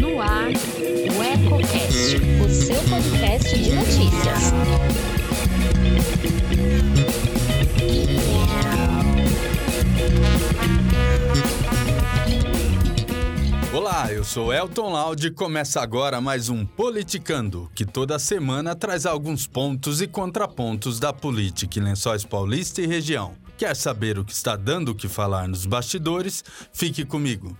No ar, o EcoCast, o seu podcast de notícias. Olá, eu sou Elton Laude e começa agora mais um Politicando, que toda semana traz alguns pontos e contrapontos da política em Lençóis Paulista e região. Quer saber o que está dando o que falar nos bastidores? Fique comigo.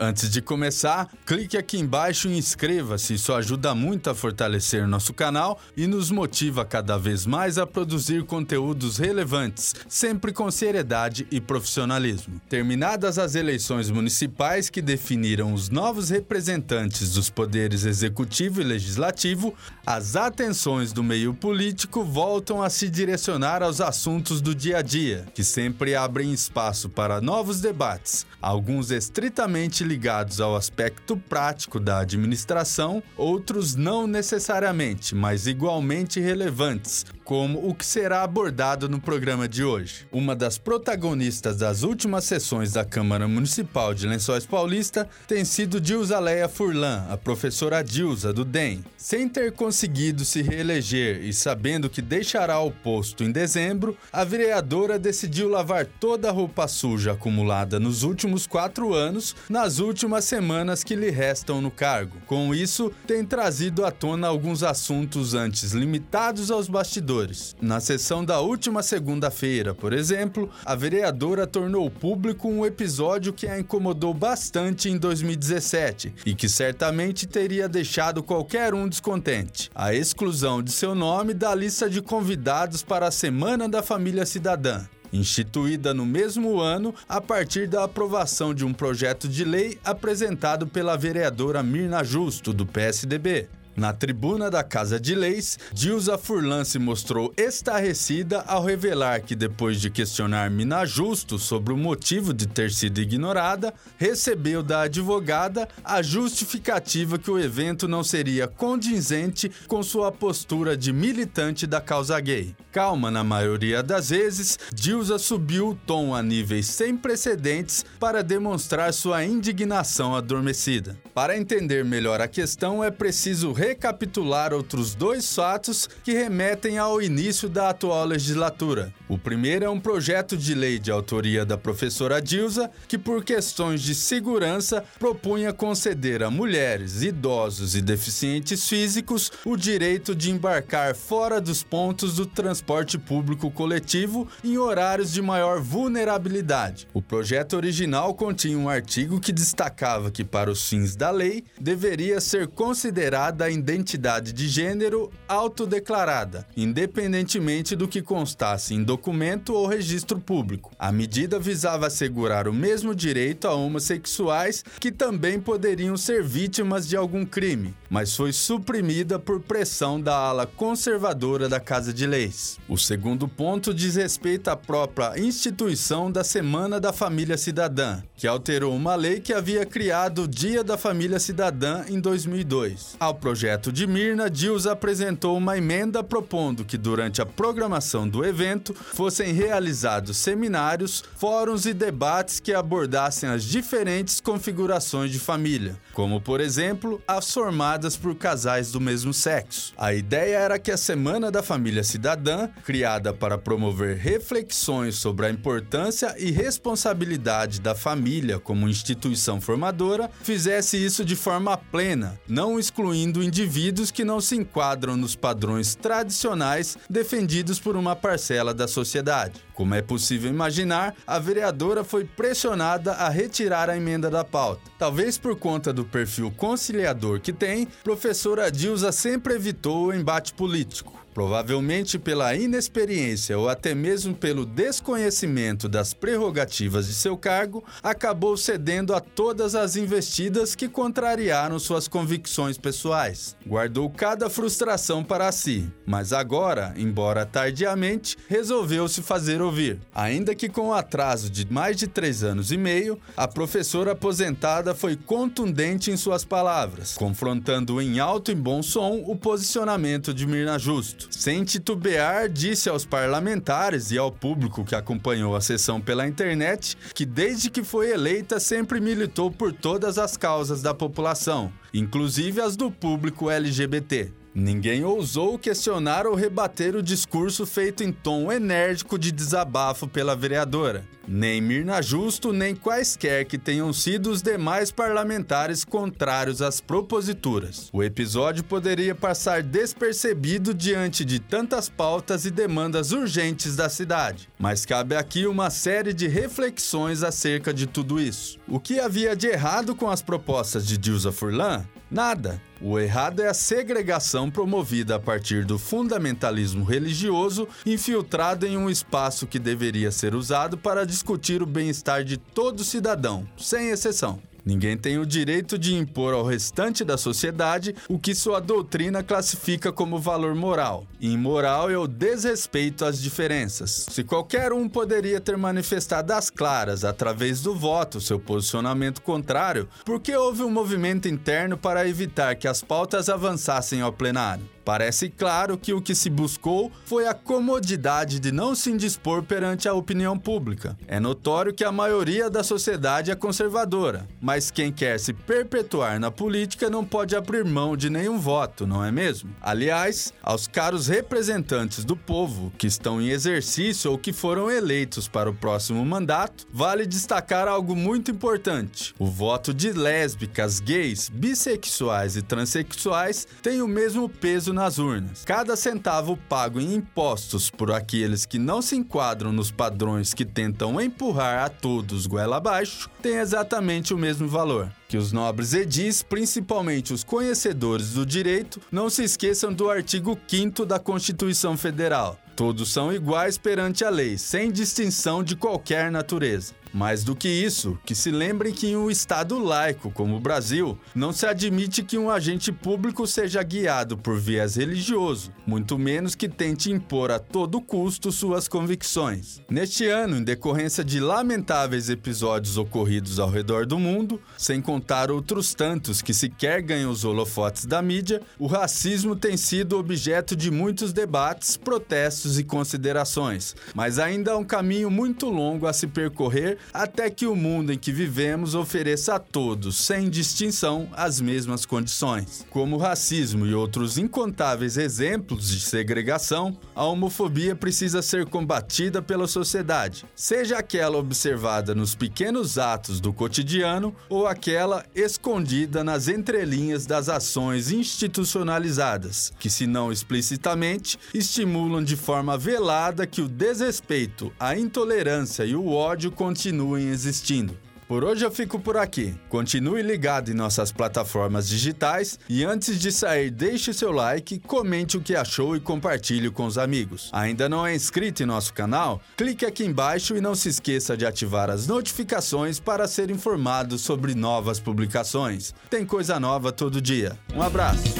Antes de começar, clique aqui embaixo e inscreva-se, isso ajuda muito a fortalecer nosso canal e nos motiva cada vez mais a produzir conteúdos relevantes, sempre com seriedade e profissionalismo. Terminadas as eleições municipais que definiram os novos representantes dos poderes executivo e legislativo, as atenções do meio político voltam a se direcionar aos assuntos do dia a dia, que sempre abrem espaço para novos debates, alguns estritamente ligados ao aspecto prático da administração, outros não necessariamente, mas igualmente relevantes, como o que será abordado no programa de hoje. Uma das protagonistas das últimas sessões da Câmara Municipal de Lençóis Paulista tem sido Dilza Leia Furlan, a professora Dilza do DEM. Sem ter conseguido se reeleger e sabendo que deixará o posto em dezembro, a vereadora decidiu lavar toda a roupa suja acumulada nos últimos quatro anos nas últimas semanas que lhe restam no cargo. Com isso, tem trazido à tona alguns assuntos antes limitados aos bastidores. Na sessão da última segunda-feira, por exemplo, a vereadora tornou público um episódio que a incomodou bastante em 2017 e que certamente teria deixado qualquer um descontente: a exclusão de seu nome da lista de convidados para a Semana da Família Cidadã instituída no mesmo ano a partir da aprovação de um projeto de lei apresentado pela vereadora Mirna Justo, do PSDB. Na tribuna da Casa de Leis, Dilza Furlan se mostrou estarrecida ao revelar que, depois de questionar Mina Justo sobre o motivo de ter sido ignorada, recebeu da advogada a justificativa que o evento não seria condizente com sua postura de militante da causa gay. Calma na maioria das vezes, Dilza subiu o tom a níveis sem precedentes para demonstrar sua indignação adormecida. Para entender melhor a questão, é preciso recapitular outros dois fatos que remetem ao início da atual legislatura. O primeiro é um projeto de lei de autoria da professora Dilza, que, por questões de segurança, propunha conceder a mulheres, idosos e deficientes físicos o direito de embarcar fora dos pontos do transporte público coletivo em horários de maior vulnerabilidade. O projeto original continha um artigo que destacava que, para os fins da lei, deveria ser considerada a identidade de gênero autodeclarada, independentemente do que constasse em documento ou registro público. A medida visava assegurar o mesmo direito a homossexuais que também poderiam ser vítimas de algum crime, mas foi suprimida por pressão da ala conservadora da Casa de Leis. O segundo ponto diz respeito à própria instituição da Semana da Família Cidadã, que alterou uma lei que havia criado o Dia da Família Cidadã em 2002. Ao projeto de Mirna, Dilza apresentou uma emenda propondo que durante a programação do evento fossem realizados seminários, fóruns e debates que abordassem as diferentes configurações de família, como por exemplo as formadas por casais do mesmo sexo. A ideia era que a Semana da Família Cidadã, criada para promover reflexões sobre a importância e responsabilidade da família como instituição formadora, fizesse isso de forma plena, não excluindo indivíduos que não se enquadram nos padrões tradicionais defendidos por uma parcela da sociedade. Como é possível imaginar, a vereadora foi pressionada a retirar a emenda da pauta. Talvez por conta do perfil conciliador que tem, professora Dilza sempre evitou o embate político. Provavelmente pela inexperiência ou até mesmo pelo desconhecimento das prerrogativas de seu cargo, acabou cedendo a todas as investidas que contrariaram suas convicções pessoais. Guardou cada frustração para si, mas agora, embora tardiamente, resolveu se fazer ouvir. Ainda que com o atraso de mais de três anos e meio, a professora aposentada foi contundente em suas palavras, confrontando em alto e bom som o posicionamento de Mirna Justo. Sem titubear, disse aos parlamentares e ao público que acompanhou a sessão pela internet que, desde que foi eleita, sempre militou por todas as causas da população, inclusive as do público LGBT. Ninguém ousou questionar ou rebater o discurso feito em tom enérgico de desabafo pela vereadora. Nem Mirna Justo, nem quaisquer que tenham sido os demais parlamentares contrários às proposituras. O episódio poderia passar despercebido diante de tantas pautas e demandas urgentes da cidade. Mas cabe aqui uma série de reflexões acerca de tudo isso. O que havia de errado com as propostas de Dilsa Furlan? Nada. O errado é a segregação promovida a partir do fundamentalismo religioso infiltrado em um espaço que deveria ser usado para discutir o bem-estar de todo cidadão, sem exceção. Ninguém tem o direito de impor ao restante da sociedade o que sua doutrina classifica como valor moral. Imoral é o desrespeito às diferenças. Se qualquer um poderia ter manifestado às claras, através do voto, seu posicionamento contrário, por que houve um movimento interno para evitar que as pautas avançassem ao plenário? Parece claro que o que se buscou foi a comodidade de não se indispor perante a opinião pública. É notório que a maioria da sociedade é conservadora, mas quem quer se perpetuar na política não pode abrir mão de nenhum voto, não é mesmo? Aliás, aos caros representantes do povo que estão em exercício ou que foram eleitos para o próximo mandato, vale destacar algo muito importante: o voto de lésbicas, gays, bissexuais e transexuais tem o mesmo peso nas urnas. Cada centavo pago em impostos por aqueles que não se enquadram nos padrões que tentam empurrar a todos goela abaixo tem exatamente o mesmo valor. Que os nobres edis, principalmente os conhecedores do direito, não se esqueçam do artigo 5 da Constituição Federal. Todos são iguais perante a lei, sem distinção de qualquer natureza. Mais do que isso, que se lembrem que em um Estado laico como o Brasil, não se admite que um agente público seja guiado por viés religioso, muito menos que tente impor a todo custo suas convicções. Neste ano, em decorrência de lamentáveis episódios ocorridos ao redor do mundo, sem contar outros tantos que sequer ganham os holofotes da mídia, o racismo tem sido objeto de muitos debates, protestos e considerações, mas ainda há um caminho muito longo a se percorrer até que o mundo em que vivemos ofereça a todos, sem distinção, as mesmas condições. Como o racismo e outros incontáveis exemplos de segregação, a homofobia precisa ser combatida pela sociedade, seja aquela observada nos pequenos atos do cotidiano ou aquela escondida nas entrelinhas das ações institucionalizadas, que, se não explicitamente, estimulam de forma velada que o desrespeito, a intolerância e o ódio continuem continuem existindo. Por hoje eu fico por aqui. Continue ligado em nossas plataformas digitais e antes de sair, deixe seu like, comente o que achou e compartilhe com os amigos. Ainda não é inscrito em nosso canal? Clique aqui embaixo e não se esqueça de ativar as notificações para ser informado sobre novas publicações. Tem coisa nova todo dia. Um abraço.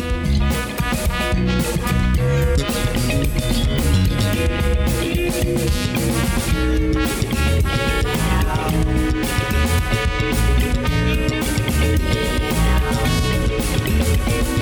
Thank you.